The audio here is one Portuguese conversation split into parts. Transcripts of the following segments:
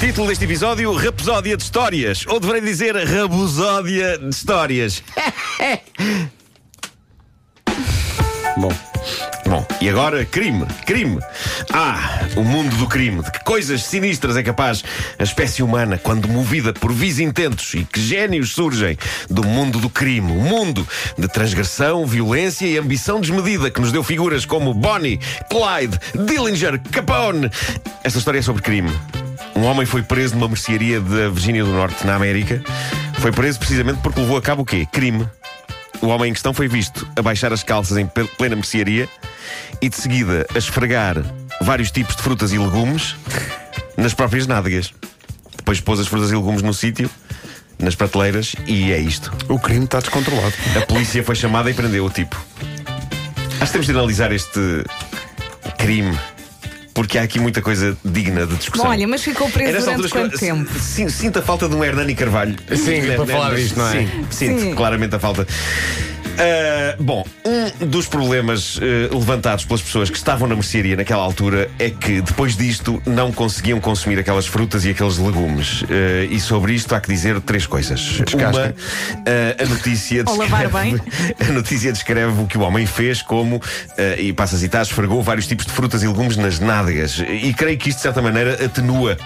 Título deste episódio: Rapsódia de Histórias. Ou deverei dizer Rabusódia de Histórias. Bom. Bom, e agora crime, crime. Ah, o mundo do crime. De que coisas sinistras é capaz a espécie humana quando movida por vis intentos e que génios surgem do mundo do crime. O mundo de transgressão, violência e ambição desmedida que nos deu figuras como Bonnie, Clyde, Dillinger, Capone. Esta história é sobre crime. Um homem foi preso numa mercearia da Virgínia do Norte, na América. Foi preso precisamente porque levou a cabo o quê? Crime. O homem em questão foi visto a baixar as calças em plena mercearia e de seguida a esfregar vários tipos de frutas e legumes nas próprias nádegas. Depois pôs as frutas e legumes no sítio, nas prateleiras, e é isto. O crime está descontrolado. A polícia foi chamada e prendeu o tipo. Acho que temos de analisar este crime porque há aqui muita coisa digna de discussão. Bom, olha, mas ficou preso durante quanto que, tempo? Sinto a falta de um Hernani Carvalho. Sim, para falar disto, não é? Sim, sinto Sim. claramente a falta. Uh, bom, um dos problemas uh, levantados pelas pessoas que estavam na mercearia naquela altura é que depois disto não conseguiam consumir aquelas frutas e aqueles legumes. Uh, e sobre isto há que dizer três coisas. Descasca. Uma, a notícia descreve, a notícia descreve o que o homem fez, como, e passa a citar, esfregou vários tipos de frutas e legumes nas nádegas. E creio que isto, de certa maneira, atenua.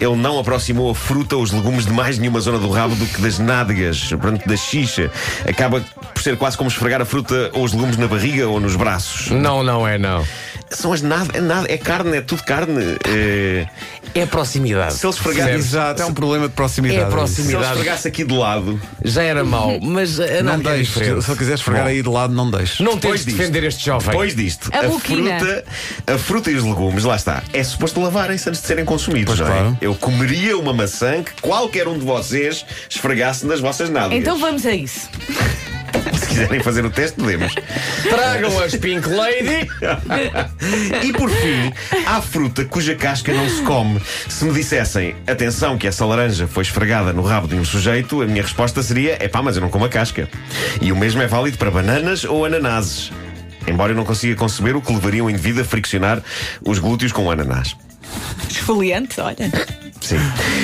Ele não aproximou a fruta ou os legumes de mais nenhuma zona do rabo do que das nádegas, portanto, da xixa. Acaba por ser quase como esfregar a fruta ou os legumes na barriga ou nos braços. Não, não é, não. São as nada, é nada, é carne, é tudo carne. É... É proximidade. Se ele esfregasse, Exato, é um problema de proximidade. É a proximidade. se ele esfregasse aqui de lado, Já era mau, mas a Não nada é deixes. diferente. Se ele quiser esfregar Bom. aí de lado, não deixes. Não Depois tens de disto. defender este jovem. Depois disto, A boquina. fruta, a fruta e os legumes, lá está, é suposto lavarem-se antes de serem consumidos, Pois não é? claro. Eu comeria uma maçã que qualquer um de vocês esfregasse nas vossas nádegas. Então vamos a isso. Se quiserem fazer o teste, podemos. Tragam as Pink Lady. E por fim, há fruta cuja casca não se come. Se me dissessem, atenção, que essa laranja foi esfregada no rabo de um sujeito, a minha resposta seria: é pá, mas eu não como a casca. E o mesmo é válido para bananas ou ananases. Embora eu não consiga conceber o que levaria um indivíduo a friccionar os glúteos com o ananás. Esfoliante, olha. Sim.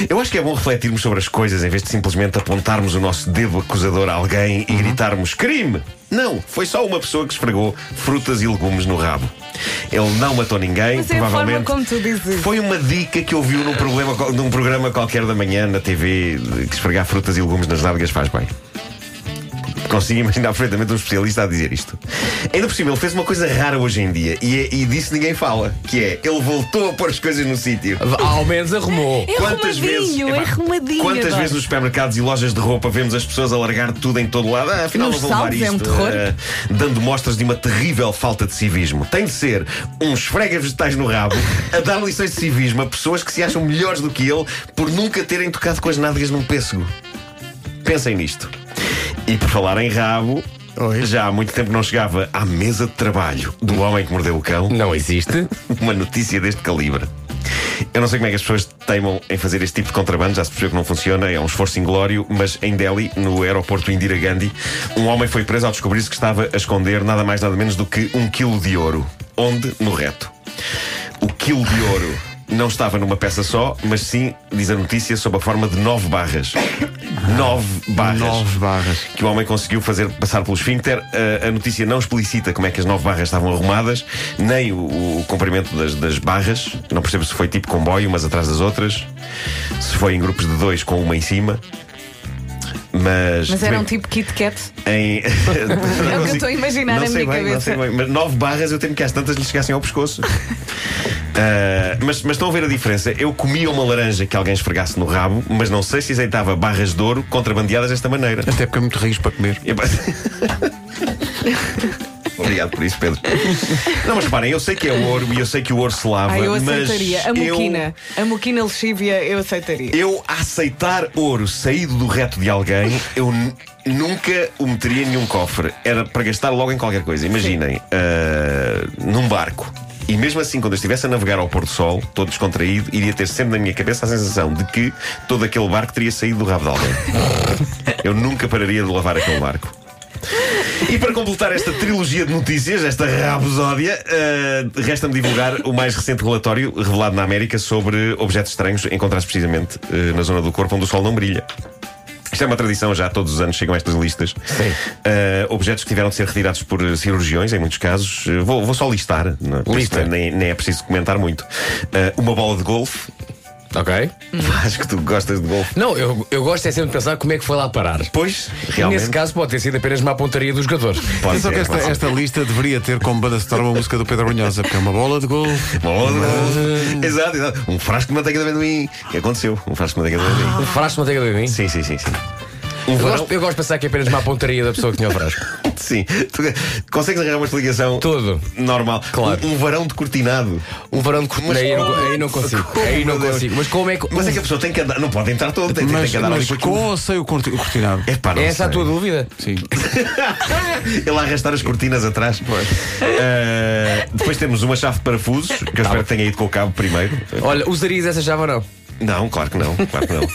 Eu acho que é bom refletirmos sobre as coisas em vez de simplesmente apontarmos o nosso dedo acusador a alguém e gritarmos crime. Não, foi só uma pessoa que esfregou frutas e legumes no rabo. Ele não matou ninguém, Mas é a forma provavelmente. como tu dizes. Foi uma dica que ouviu num, problema, num programa qualquer da manhã na TV que esfregar frutas e legumes nas nádegas faz bem. Consigo imaginar perfeitamente um especialista a dizer isto. Ainda por cima, ele fez uma coisa rara hoje em dia e, é- e disso ninguém fala: que é ele voltou a pôr as coisas no sítio. Ao menos arrumou. É arrumadinho, é epá, arrumadinho. Quantas agora. vezes nos supermercados e lojas de roupa vemos as pessoas a largar tudo em todo lado? Ah, afinal Nos não vou levar saldos é um isto. terror. ah, dando mostras de uma terrível falta de civismo. Tem de ser um esfrega vegetais no rabo a dar lições de civismo a pessoas que se acham melhores do que ele por nunca terem tocado com as nádegas num pêssego. Pensem nisto. E por falar em rabo. Oi. Já há muito tempo não chegava à mesa de trabalho do homem que mordeu o cão Não existe. uma notícia deste calibre. Eu não sei como é que as pessoas teimam em fazer este tipo de contrabando, já se percebeu que não funciona, é um esforço inglório, mas em Delhi, no aeroporto Indira Gandhi, um homem foi preso ao descobrir-se que estava a esconder nada mais nada menos do que um quilo de ouro. Onde? No reto. O quilo de ouro não estava numa peça só, mas sim, diz a notícia, sob a forma de nove barras. Nove barras Nove barras. que o homem conseguiu fazer passar pelo esfíncter. A, a notícia não explicita como é que as nove barras estavam arrumadas, nem o, o comprimento das, das barras. Não percebo se foi tipo comboio, umas atrás das outras, se foi em grupos de dois com uma em cima. Mas, Mas era um tipo Kit Kat. em... É o que eu estou a imaginar não na sei minha bem, Não cabeça. sei bem, mas nove barras eu tenho que às tantas lhe chegassem ao pescoço. Ah, mas, mas estão a ver a diferença? Eu comia uma laranja que alguém esfregasse no rabo, mas não sei se aceitava barras de ouro contrabandeadas desta maneira. Até porque é muito risco para comer. Epá. Obrigado por isso, Pedro. Não, mas reparem, eu sei que é ouro e eu sei que o ouro se lava, Ah, eu mas aceitaria. A eu- moquina. A moquina lexívia, eu aceitaria. Eu, a aceitar ouro saído do reto de alguém, eu nunca o meteria em nenhum cofre. Era para gastar logo em qualquer coisa. Imaginem, ah, num barco. E mesmo assim, quando eu estivesse a navegar ao pôr do sol, todo descontraído, iria ter sempre na minha cabeça a sensação de que todo aquele barco teria saído do rabo de alguém. eu nunca pararia de lavar aquele barco. E para completar esta trilogia de notícias, esta rabosódia, eh, resta-me divulgar o mais recente relatório revelado na América sobre objetos estranhos encontrados precisamente eh, na zona do corpo onde o sol não brilha. Isto é uma tradição já, todos os anos chegam estas listas. Sim. Eh, objetos que tiveram de ser retirados por cirurgiões, em muitos casos. Eh, vou, vou só listar, não, é? Lista. nem, nem é preciso comentar muito. Eh, uma bola de golfe. Ok? Acho que tu gostas de golfe. Não, eu, eu gosto é sempre de pensar como é que foi lá parar. Pois, E realmente. nesse caso pode ter sido apenas uma pontaria do jogador. pode Atenção ser, que esta, pode ser. esta lista deveria ter como banda sonora uma música do Pedro Brunhosa, porque é uma bola de golfe. Uma bola de golfe. Exato, exato. Um frasco de manteiga de amendoim. O que aconteceu? Um frasco de manteiga de amendoim. Um frasco de manteiga de mim. Sim, sim, sim, sim. Um Eu varão. gosto, eu gosto de pensar que é apenas uma pontaria da pessoa que tinha o frasco. Sim. Tu consegues arranjar uma explicação Tudo. normal. Claro. Um, um varão de cortinado. Um varão de cortina. Aí, não- aí não consigo. Como, Aí não consigo. Mas como é que. Mas é que a pessoa tem que andar. Não pode entrar todo, tem, tem Mas, que andar ali mas com com ou sem o corti- o cortinado? Epá, não é essa a sei. tua dúvida? Sim. Ele a arrastar as cortinas atrás. Eh, depois temos uma chave de parafusos, que eu espero que tenha ido com o cabo primeiro. Olha, usarias essa chave ou não? Não, claro que não, claro que não.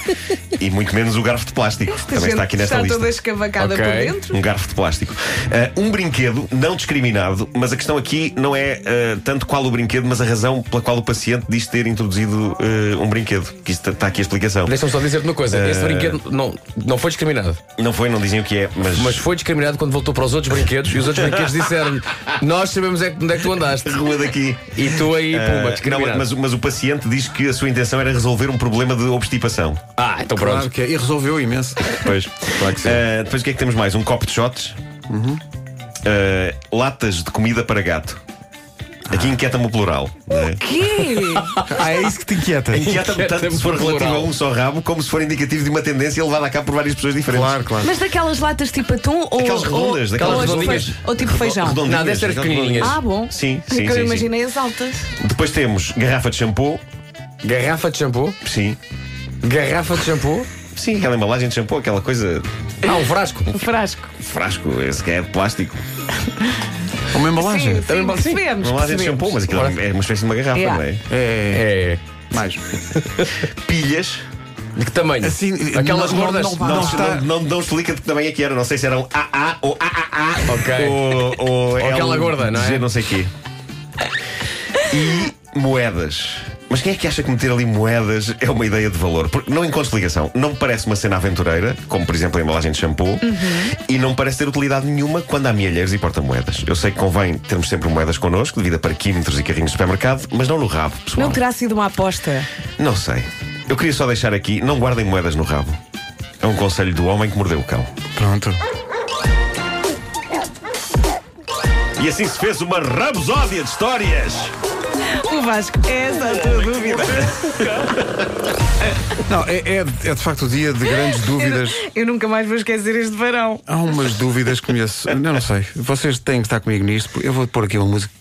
E muito menos o garfo de plástico. que Também está aqui nesta está lista. toda escavacada Ok. por dentro. Um garfo de plástico. Uh, um brinquedo não discriminado, mas a questão aqui não é uh, tanto qual o brinquedo, mas a razão pela qual o paciente diz ter introduzido uh, um brinquedo. Que isto está aqui a explicação. Deixa-me só dizer-te uma coisa: esse brinquedo não, não foi discriminado. Não foi, não dizem o que é, mas. Mas foi discriminado quando voltou para os outros brinquedos e os outros brinquedos disseram Nós sabemos é, que- onde é que tu andaste. Rua daqui. E tu aí, Uh, pumba, não, discriminado. mas, mas o paciente diz que a sua intenção era resolver um problema de obstipação. Ah, então Claro pronto. que é. E resolveu imenso. Pois. Claro que sim. Uh, depois o que é que temos mais? Um copo de shots. Uh, latas de comida para gato. Aqui inquieta-me o plural. é? Quê? Ah, é isso que te inquieta. Inquieta-me tanto se for relativo a um só rabo, como se for indicativo de uma tendência levada a cabo por várias pessoas diferentes. Claro, claro. Mas daquelas latas tipo atum ou. Aquelas redondas, ou, daquelas ou, redondinhas. tipo feijão. Redondinhas, Não, deve ser pequenininhas. Ah, bom. Sim, sim, que eu sim, sim. imaginei as altas. Depois temos garrafa de shampoo. Garrafa de shampoo? Sim. Garrafa de shampoo? Sim, aquela embalagem de shampoo, aquela coisa. Ah, um frasco. Um frasco. Frasco, esse que é plástico. Uma embalagem. Sim, sim, Também- sim. percebemos. Uma embalagem de percebemos. shampoo, mas aquilo é uma espécie de uma garrafa, Yeah. não é? É. É. Mais. Pilhas. De que tamanho? Assim, Aquelas não- não- gordas? não- Não, não está- não, não, não explica de que tamanho é que era. Não sei se eram AA ou AAA. Ok. Ou, ou, aquela L gorda, não é? G não sei quê. E moedas. Mas quem é que acha que meter ali moedas é uma ideia de valor? Porque não encontro explicação. Não me parece uma cena aventureira, como por exemplo a embalagem de shampoo, e não me parece ter utilidade nenhuma quando há mielheiros e porta-moedas. Eu sei que convém termos sempre moedas connosco, devido a parquímetros e carrinhos de supermercado, mas não no rabo, pessoal. Não terá sido uma aposta. Não sei. Eu queria só deixar aqui: não guardem moedas no rabo. É um conselho do homem que mordeu o cão. Pronto. E assim se fez uma rabosódia de histórias. O Vasco, essa é a tua dúvida. Não, é, é, é de facto o dia de grandes dúvidas. Eu nunca mais vou esquecer este verão. Há umas dúvidas que conheço. Eu não sei. Vocês têm que estar comigo nisto. Eu vou pôr aqui uma música.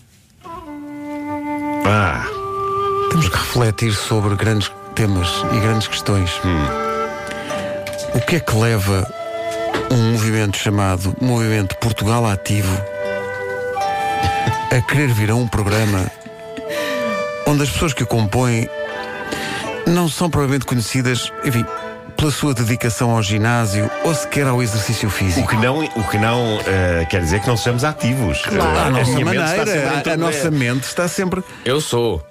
Ah, Temos que refletir sobre grandes temas e grandes questões. O que é que leva um movimento chamado Movimento Portugal Ativo a querer vir a um programa onde as pessoas que o compõem não são provavelmente conhecidas, enfim, pela sua dedicação ao ginásio ou sequer ao exercício o físico? que não, o que não eh, quer dizer que não sejamos ativos. Claro. Eh, nossa sempre maneira, em a, a nossa é. mente está sempre. Eu sou.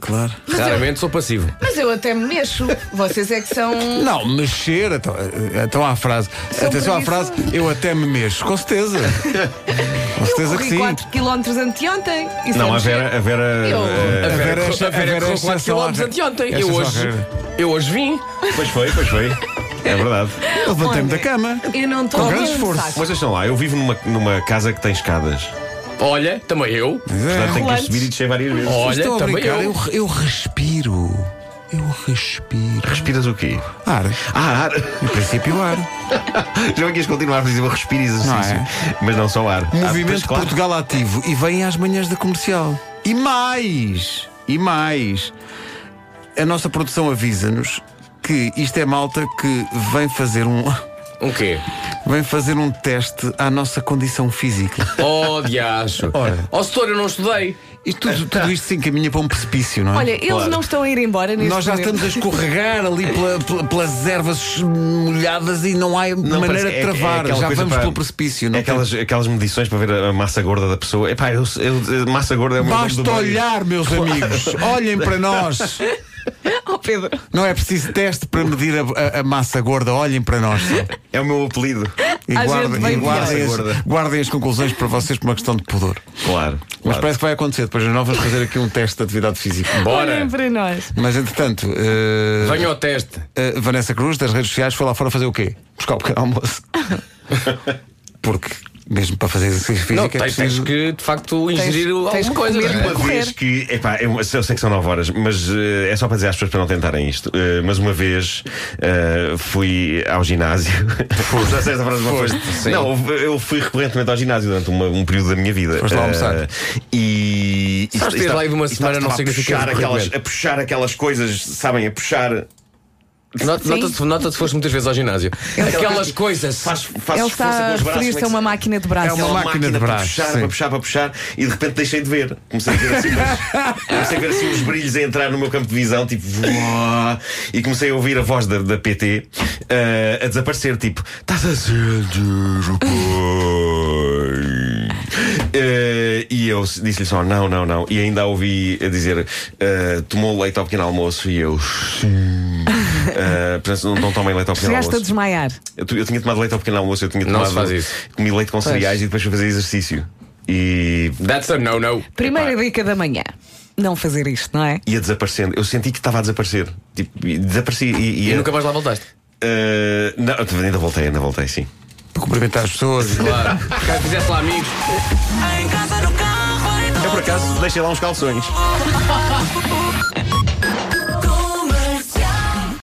Claro. Raramente sou passivo. Mas eu até me mexo. Vocês é que são. Não, mexer, então, então há a frase. Atenção à frase, eu até me mexo. Com certeza. Com certeza que sim. 4 km anteontem. Isso Não, é a. Vera. A Vera Eu- A Vera, Vera a Vera correu 4 exceção à km anteontem. Eu hoje, eu hoje vim. pois foi, pois foi. É verdade. Eu Levantei-me da cama. Eu não estou Com a grande ver, esforço. saco. Mas deixam lá, eu vivo numa, numa casa que tem escadas. Olha, também eu. Pois é. Portanto, tenho que subir e descer várias vezes. Olha, Estou a também brincar, eu. eu, eu respiro. Eu respiro. Respiras o quê? Ar. Ah, ar. Em princípio, ar. Já quis continuar a dizer, eu respiro exercício. Não Mas não só ar. Ah, Movimento claro. Portugal Ativo e vem às manhãs da comercial. E mais! E mais! A nossa produção avisa-nos que isto é malta que vem fazer um. Um quê? Vem fazer um teste à nossa condição física. Oh, diacho. Ora. Ó, setor, eu não estudei. Isto, tudo, tudo isto se encaminha para um precipício, não é? Olha, eles Claro. não estão a ir embora neste Nós já momento. estamos a escorregar ali pela- pela- pelas ervas molhadas e não há Não, maneira parece- de é- é travar. aquela já coisa vamos para- pelo precipício. Não É aquelas, aquelas medições para ver a massa gorda da pessoa. Epá, eu, eu, massa gorda é o meu nome Basta olhar, meus amigos. Olhem para nós. Oh, Pedro. Não é preciso teste para medir a, a- a massa gorda. Olhem para nós. só. É o meu apelido. E, guardem, e guardem, as, guardem as conclusões para vocês por uma questão de pudor. Claro. Mas claro. parece que vai acontecer. Depois nós vamos fazer aqui um teste de atividade física. Bora! Olhem para nós. Mas entretanto, eh, Venha ao teste. eh, Vanessa Cruz, das redes sociais, foi lá fora fazer o quê? Buscar o pequeno almoço. Porque, mesmo para fazer exercício físico, Não, é tens, tens preciso. que de facto ingerir tens alguma coisa. comer não é? Uma Correr. vez que, epá, eu, eu sei que são 9 horas, mas eh, é só para dizer às pessoas para não tentarem isto. Eh, mas uma vez eh, fui ao ginásio. Já sei esta frase uma Foste, sim. Não, eu fui recorrentemente ao ginásio durante uma- um período da minha vida. Foste lá almoçar. e. e esta- ter lá ido uma semana não estava a significa puxar aquelas, a puxar aquelas coisas, sabem, a puxar. Not- Sim. Nota-se nota foste muitas vezes ao ginásio. Aquelas coisas. Faz, faz Ele está a referir-se a como é uma que máquina de braço. É uma Aquela máquina de para braço, puxar, sim. para puxar, para puxar, e de repente deixei de ver. Comecei a ver assim, mas- comecei a ver assim os brilhos a entrar no meu campo de visão, tipo, e comecei a ouvir a voz da, da PT eh, a desaparecer, tipo, estás a sentir o pai? Eh, e eu disse-lhe só, não, não, não. E ainda a ouvi a dizer, eh, tomou leite ao pequeno almoço, e eu, sim. Eh, portanto, não, não tomem leite ao pequeno Chegaste a almoço. desmaiar. Eu, eu tinha tomado leite ao pequeno almoço, eu tinha Não tomado. se faz isso. Comi leite com cereais e depois fui fazer exercício. E That's a no-no. Primeira Epá. dica da manhã. Não fazer isto, não é? ia desaparecendo. Eu senti que estava a desaparecer. Tipo, e desapareci. E, e, E nunca mais lá voltaste. eh, não, ainda voltei, ainda voltei, sim. Para cumprimentar as pessoas. Claro. Cara, fizeste lá amigos. Em casa, no carro, em Eu por acaso deixei lá uns calções.